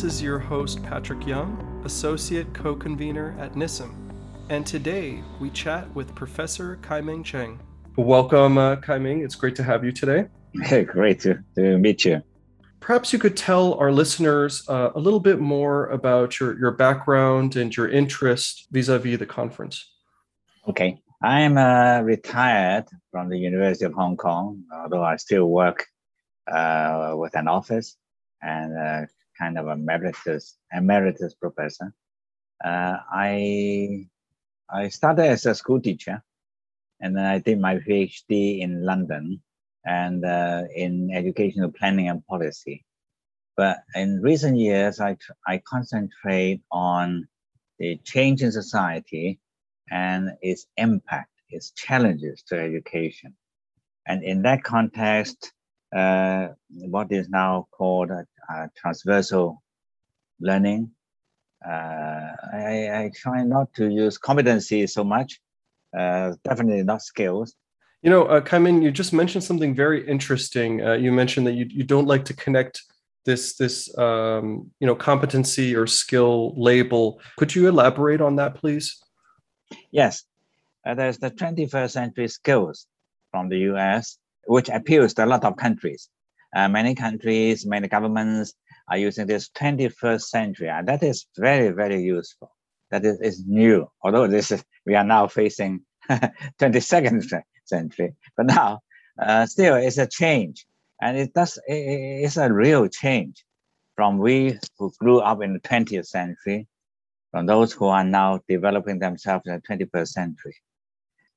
Hello, all. This is your host, Patrick Young, Associate Co Convenor at NISSEM. And today we chat with Professor Kai-ming Cheng. Welcome, uh, Kai-ming. It's great to have you today. Hey, great to, to meet you. Perhaps you could tell our listeners uh, a little bit more about your, your background and your interest vis a vis the conference. Okay. I'm uh, retired from the University of Hong Kong, although I still work uh, with an office and uh, kind of a emeritus, emeritus professor. Uh, I, I started as a school teacher and then I did my PhD in London and uh, in educational planning and policy. But in recent years, I, I concentrate on the change in society and its impact, its challenges to education. And in that context, uh, what is now called uh, transversal learning. Uh, I, I, try not to use competency so much, uh, definitely not skills. You know, uh, Kai-ming, you just mentioned something very interesting. Uh, you mentioned that you, you don't like to connect this this um, you know competency or skill label. Could you elaborate on that, please? Yes, uh, there's the 21st century skills from the US, which appeals to a lot of countries. Uh, many countries, many governments are using this 21st century, and that is very, very useful. That is, is new, although this is, we are now facing 22nd century, but now uh, still it's a change, and it does it, it's a real change from we who grew up in the 20th century from those who are now developing themselves in the 21st century.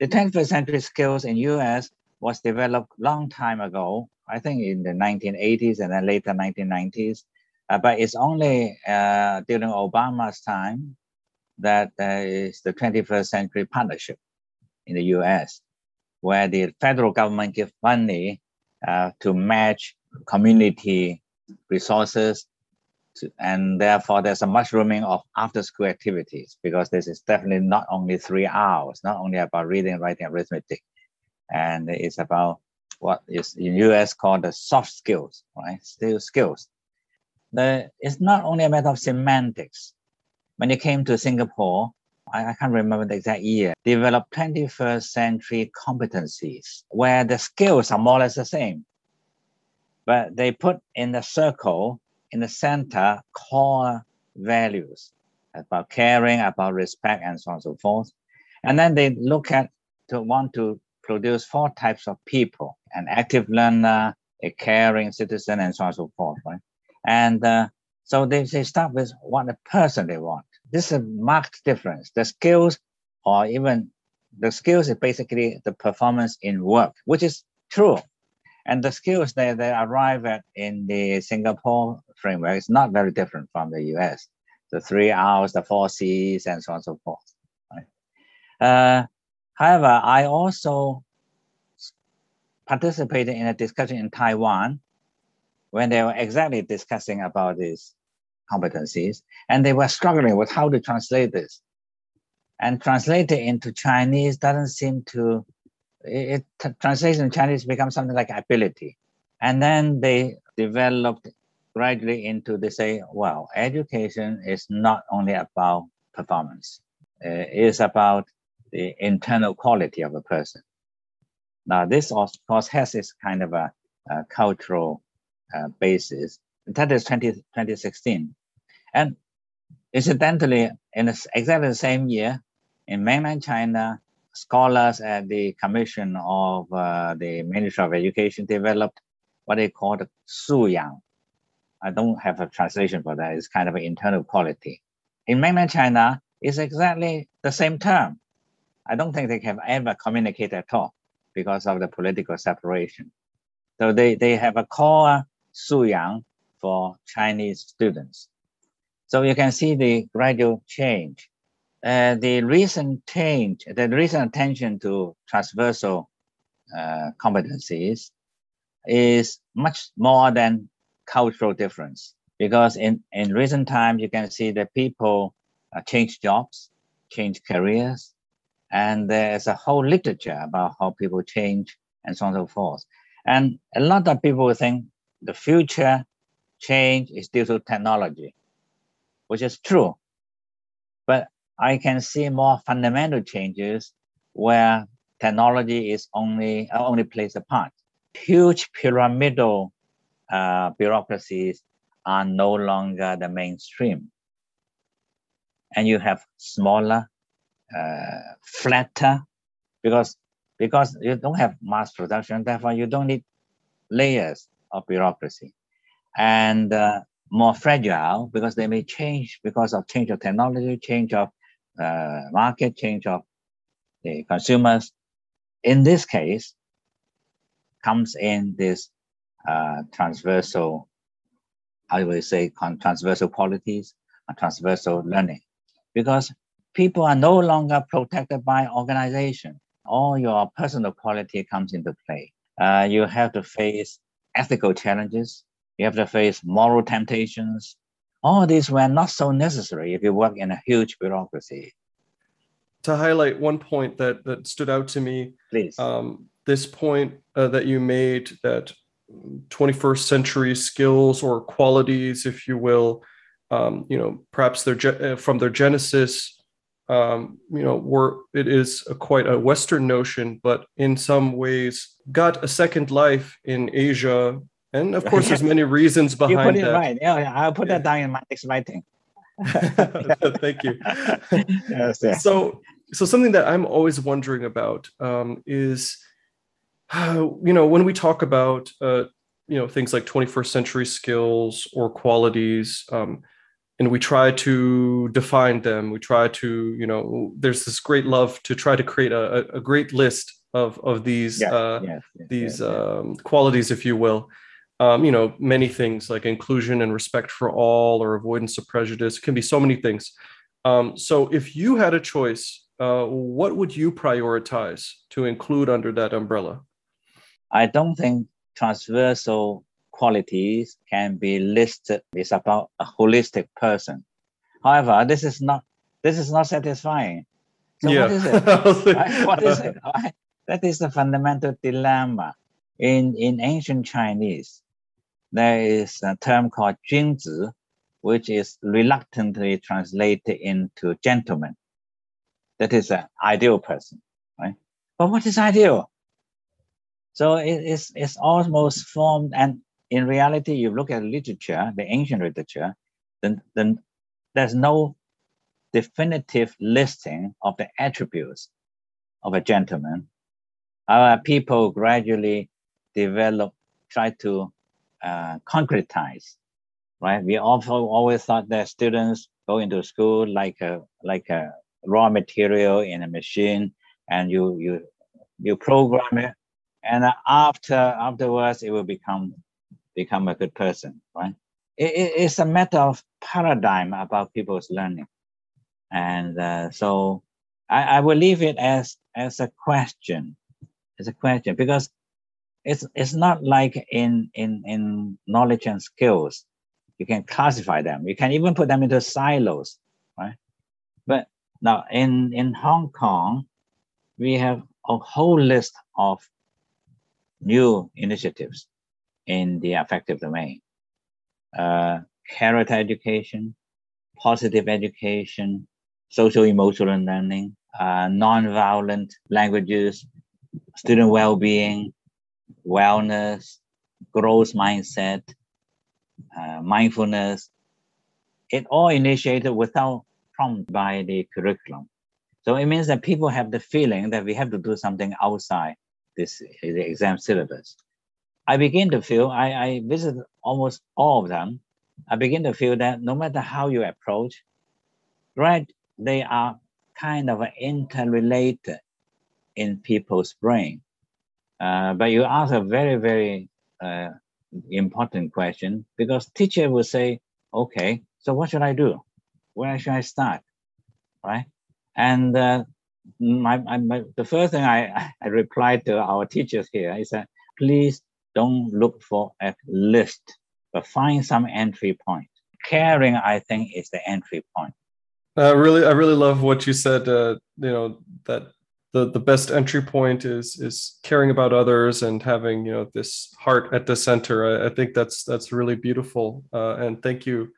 The 21st century skills in US was developed long time ago, I think in the 1980s and then later 1990s. Uh, but it's only uh, during Obama's time that there is the 21st century partnership in the US, where the federal government gives money uh, to match community resources and therefore there's a mushrooming of after school activities because this is definitely not only three hours, not only about reading, writing, arithmetic, and it's about what is in US called the soft skills, right? Still skills. The, it's not only a matter of semantics. When it came to Singapore, I, I can't remember the exact year, developed 21st century competencies where the skills are more or less the same. But they put in the circle in the center core values about caring, about respect, and so on and so forth. And then they look at to want to produce four types of people: an active learner, a caring citizen, and so on and so forth. Right? And uh, so they, they start with what the person they want. This is a marked difference. The skills, or even the skills, is basically the performance in work, which is true. And the skills that they arrive at in the Singapore framework is not very different from the US. The three R's, the four C's, and so on and so forth. Right? Uh, however, I also participated in a discussion in Taiwan when they were exactly discussing about these competencies, and they were struggling with how to translate this. And translate it into Chinese doesn't seem to it, it translation in Chinese becomes something like ability. And then they developed gradually into they say, well, education is not only about performance, it's about the internal quality of a person. Now, this of course has this kind of a, a cultural uh, basis. That is 20, 2016. And incidentally, in exactly the same year, in mainland China, scholars at the commission of uh, the Ministry of Education developed what they called the Yang. I don't have a translation for that. It's kind of an internal quality. In mainland China, it's exactly the same term. I don't think they have ever communicated at all because of the political separation. So they, they have a core Yang for Chinese students. So you can see the gradual change uh, the recent change, the recent attention to transversal uh, competencies is much more than cultural difference because in, in recent times you can see that people uh, change jobs, change careers, and there's a whole literature about how people change and so on and so forth. And a lot of people think the future change is due to technology, which is true. But I can see more fundamental changes where technology is only only plays a part. Huge pyramidal uh, bureaucracies are no longer the mainstream, and you have smaller, uh, flatter, because because you don't have mass production, therefore you don't need layers of bureaucracy, and uh, more fragile because they may change because of change of technology, change of uh, market, change of the consumers. In this case, comes in this uh, transversal, I would say, transversal qualities, transversal learning, because people are no longer protected by organization. All your personal quality comes into play. Uh, you have to face ethical challenges. You have to face moral temptations. All these were not so necessary if you work in a huge bureaucracy. To highlight one point that that stood out to me, please. Um, this point uh, that you made that 21st century skills or qualities, if you will, um, you know, perhaps their uh, from their genesis, um, you know, were it is a quite a Western notion, but in some ways got a second life in Asia, and of course, there's many reasons behind you put it that. Right, yeah, I'll put yeah. that down in my next writing. Thank you. yes, yes. So, so something that I'm always wondering about um, is you know, when we talk about, uh, you know, things like 21st century skills or qualities, um, and we try to define them, we try to, you know, there's this great love to try to create a, a great list of of these yes, uh, yes, yes, these um, qualities, if you will. Um, you know, many things like inclusion and respect for all, or avoidance of prejudice. It can be so many things. Um, so, if you had a choice, uh, what would you prioritize to include under that umbrella? I don't think transversal qualities can be listed. It's about a holistic person. However, this is not this is not satisfying. So yeah. what is it? what is it? That is the fundamental dilemma. In in ancient Chinese, there is a term called 君子, which is reluctantly translated into gentleman. That is an ideal person, right? But what is ideal? So it's, it's almost formed, and in reality, you look at literature, the ancient literature, then, then there's no definitive listing of the attributes of a gentleman. Our people gradually develop, try to uh, concretize, right? We also always thought that students go into school like a like a raw material in a machine, and you you you program it and after afterwards it will become become a good person right? It, it, it's a matter of paradigm about people's learning. And uh, so I, I will leave it as as a question as a question because it's it's not like in in in knowledge and skills you can classify them. You can even put them into silos right? But now in in hong kong we have a whole list of new initiatives in the affective domain. Uh, character education, positive education, social emotional learning, uh, non-violent languages, student well-being, wellness, growth mindset, uh, mindfulness. It all initiated without prompt by the curriculum. So it means that people have the feeling that we have to do something outside this the exam syllabus. I begin to feel, I, I visit almost all of them. I begin to feel that no matter how you approach, right, they are kind of interrelated in people's brain. Uh, but you ask a very, very uh, important question because teacher will say, okay, so what should I do? Where should I start? Right? And uh, my, my, the first thing I, I replied to our teachers here is that please don't look for a list, but find some entry point. Caring, I think, is the entry point. I really, I really love what you said. Uh, you know that the the best entry point is is caring about others and having you know this heart at the center. I, I think that's that's really beautiful. Uh, and thank you.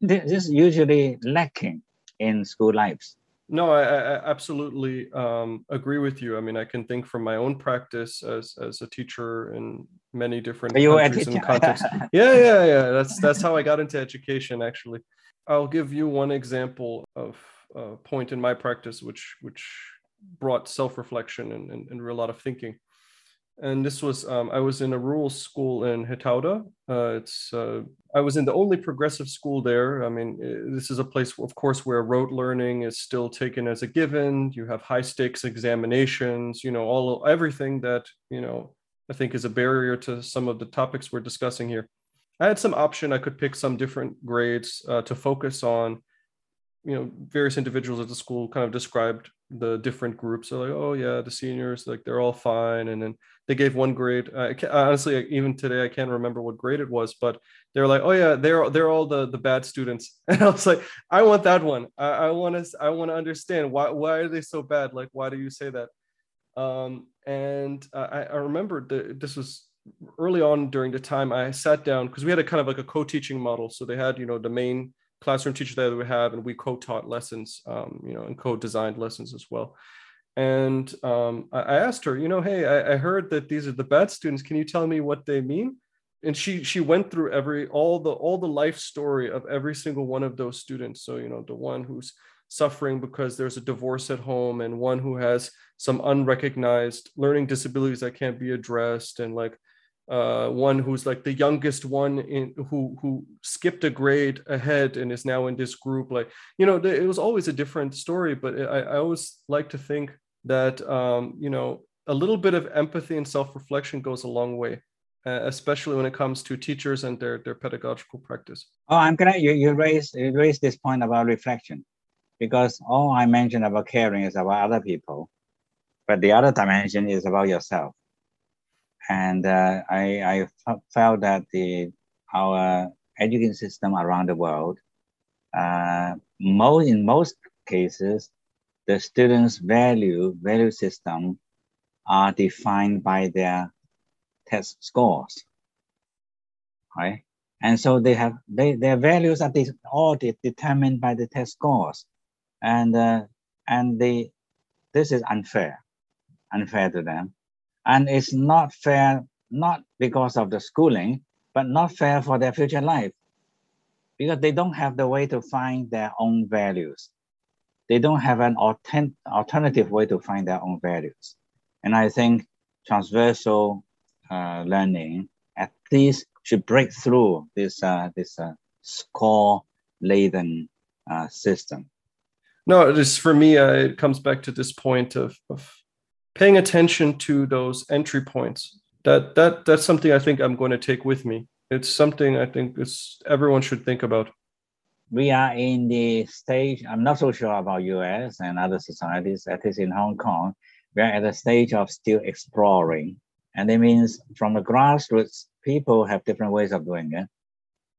This is usually lacking in school lives. No, I, I absolutely um, agree with you. I mean, I can think from my own practice as as a teacher in many different you countries and contexts. yeah, yeah, yeah. That's that's how I got into education. Actually, I'll give you one example of a point in my practice, which which brought self reflection and, and, and a lot of thinking and this was um, I was in a rural school in Hetauda. Uh, it's uh, I was in the only progressive school there. I mean, this is a place, of course, where rote learning is still taken as a given. You have high stakes examinations. You know, all everything that you know I think is a barrier to some of the topics we're discussing here. I had some option. I could pick some different grades uh, to focus on you know various individuals at the school kind of described the different groups are like oh yeah the seniors like they're all fine and then they gave one grade. I honestly even today i can't remember what grade it was but they're like oh yeah they're they're all the the bad students. And i was like i want that one. I, I want to i want to understand why why are they so bad? Like why do you say that? Um and i i remember that this was early on during the time i sat down because we had a kind of like a co-teaching model. So they had you know the main classroom teacher that we have, and we co-taught lessons, um, you know, and co-designed lessons as well. And um, I asked her, you know, hey, I, I heard that these are the bad students. Can you tell me what they mean? And she she went through every all the all the life story of every single one of those students. So you know, the one who's suffering because there's a divorce at home, and one who has some unrecognized learning disabilities that can't be addressed, and like uh, one who's like the youngest one in who who skipped a grade ahead and is now in this group like you know it was always a different story but i, I always like to think that um, you know a little bit of empathy and self-reflection goes a long way uh, especially when it comes to teachers and their their pedagogical practice. Oh i'm glad you, you raised you raised this point about reflection because all i mentioned about caring is about other people but the other dimension is about yourself and uh, I, I felt that the our education system around the world, uh, most in most cases, the students' value value system are defined by their test scores, right? And so they have they, their values are de- all de- determined by the test scores, and uh, and they this is unfair, unfair to them and it's not fair, not because of the schooling, but not fair for their future life because they don't have the way to find their own values. They don't have an alternative way to find their own values. And I think transversal uh, learning at least should break through this, uh, this uh, score laden uh, system. No, just for me, uh, it comes back to this point of, of paying attention to those entry points. That that that's something i think i'm going to take with me. It's something i think it's everyone should think about. We are in the stage i'm not so sure about us and other societies at least in hong kong we are at the stage of still exploring. And it means from the grassroots people have different ways of doing it.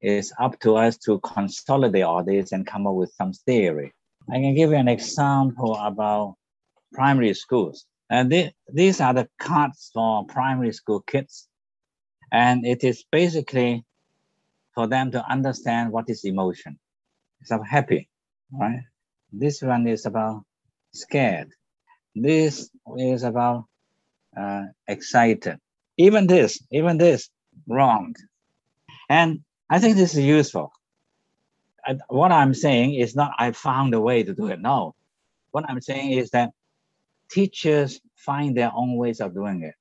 It's up to us to consolidate all this and come up with some theory. I can give you an example about primary schools and these are the cards for primary school kids. And it is basically for them to understand what is emotion. It's about happy, right? This one is about scared. This is about uh, excited. Even this, even this, wrong. And I think this is useful. And what I'm saying is not I found a way to do it. No. What I'm saying is that teachers find their own ways of doing it.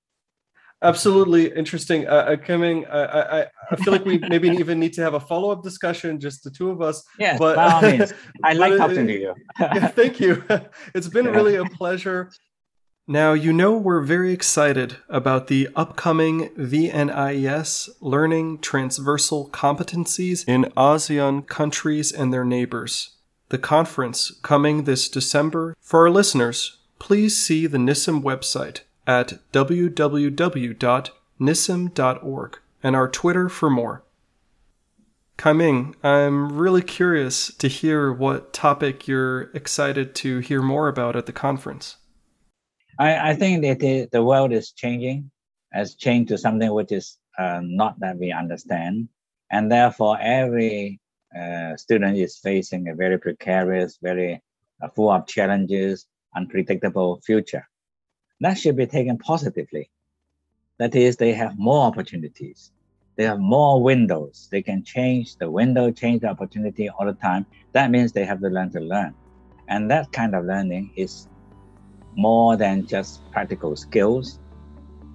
Absolutely interesting uh, uh Kai-ming I, I i feel like we maybe even need to have a follow-up discussion just the two of us yeah but by all means. i like talking to you. yeah, thank you. It's been yeah. really a pleasure. Now you know we're very excited about the upcoming vnies learning transversal competencies in asean countries and their neighbors. The conference coming this december for our listeners please see the NISSEM website at www.nissem.org and our Twitter for more. Kai-ming, I'm really curious to hear what topic you're excited to hear more about at the conference. I, I think that the world is changing, has changed to something which is uh, not that we understand. And therefore, every uh, student is facing a very precarious, very uh, full of challenges, unpredictable future. That should be taken positively. That is, they have more opportunities. They have more windows. They can change the window, change the opportunity all the time. That means they have to learn to learn. And that kind of learning is more than just practical skills.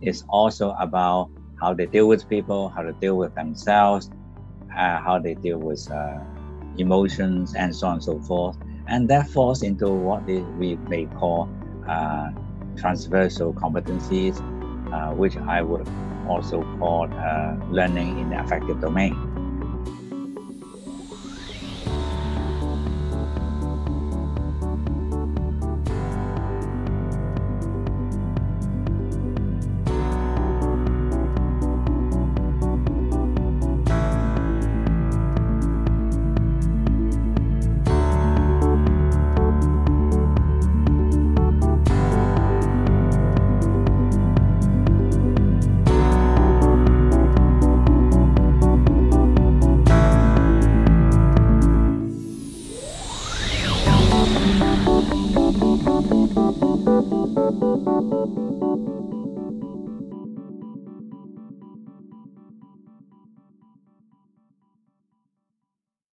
It's also about how they deal with people, how to deal with themselves, uh, how they deal with uh, emotions, and so on and so forth. And that falls into what we may call uh, transversal competencies, uh, which I would also call uh, learning in the affective domain.